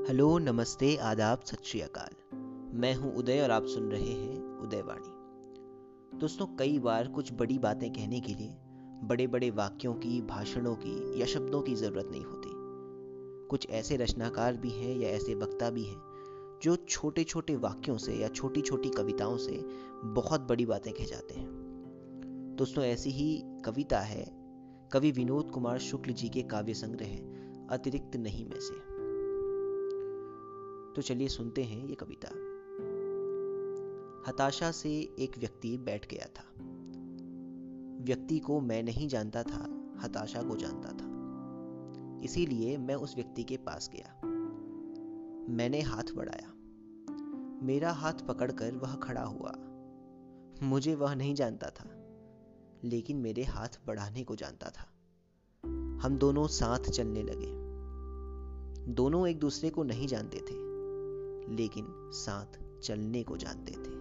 Hello, नमस्ते, आदाब, सत श्री अकाल। मैं हूँ उदय और आप सुन रहे हैं उदयवाणी। दोस्तों, कई बार कुछ बड़ी बातें कहने के लिए बड़े बड़े वाक्यों की, भाषणों की या शब्दों की ज़रूरत नहीं होती। कुछ ऐसे रचनाकार भी हैं या ऐसे वक्ता भी हैं जो छोटे छोटे वाक्यों से या छोटी छोटी कविताओं से बहुत बड़ी बातें कह जाते हैं। दोस्तों, ऐसी ही कविता है। कवि विनोद कुमार शुक्ल जी के काव्य संग्रह अतिरिक्त नहीं में से। तो चलिए सुनते हैं ये कविता। हताशा से एक व्यक्ति बैठ गया था। व्यक्ति को मैं नहीं जानता था, हताशा को जानता था। इसीलिए मैं उस व्यक्ति के पास गया। मैंने हाथ बढ़ाया। मेरा हाथ पकड़कर वह खड़ा हुआ। मुझे वह नहीं जानता था, लेकिन मेरे हाथ बढ़ाने को जानता था। हम दोनों साथ चलने लगे। दोनों एक दूसरे को नहीं जानते थे। लेकिन साथ चलने को जानते थे।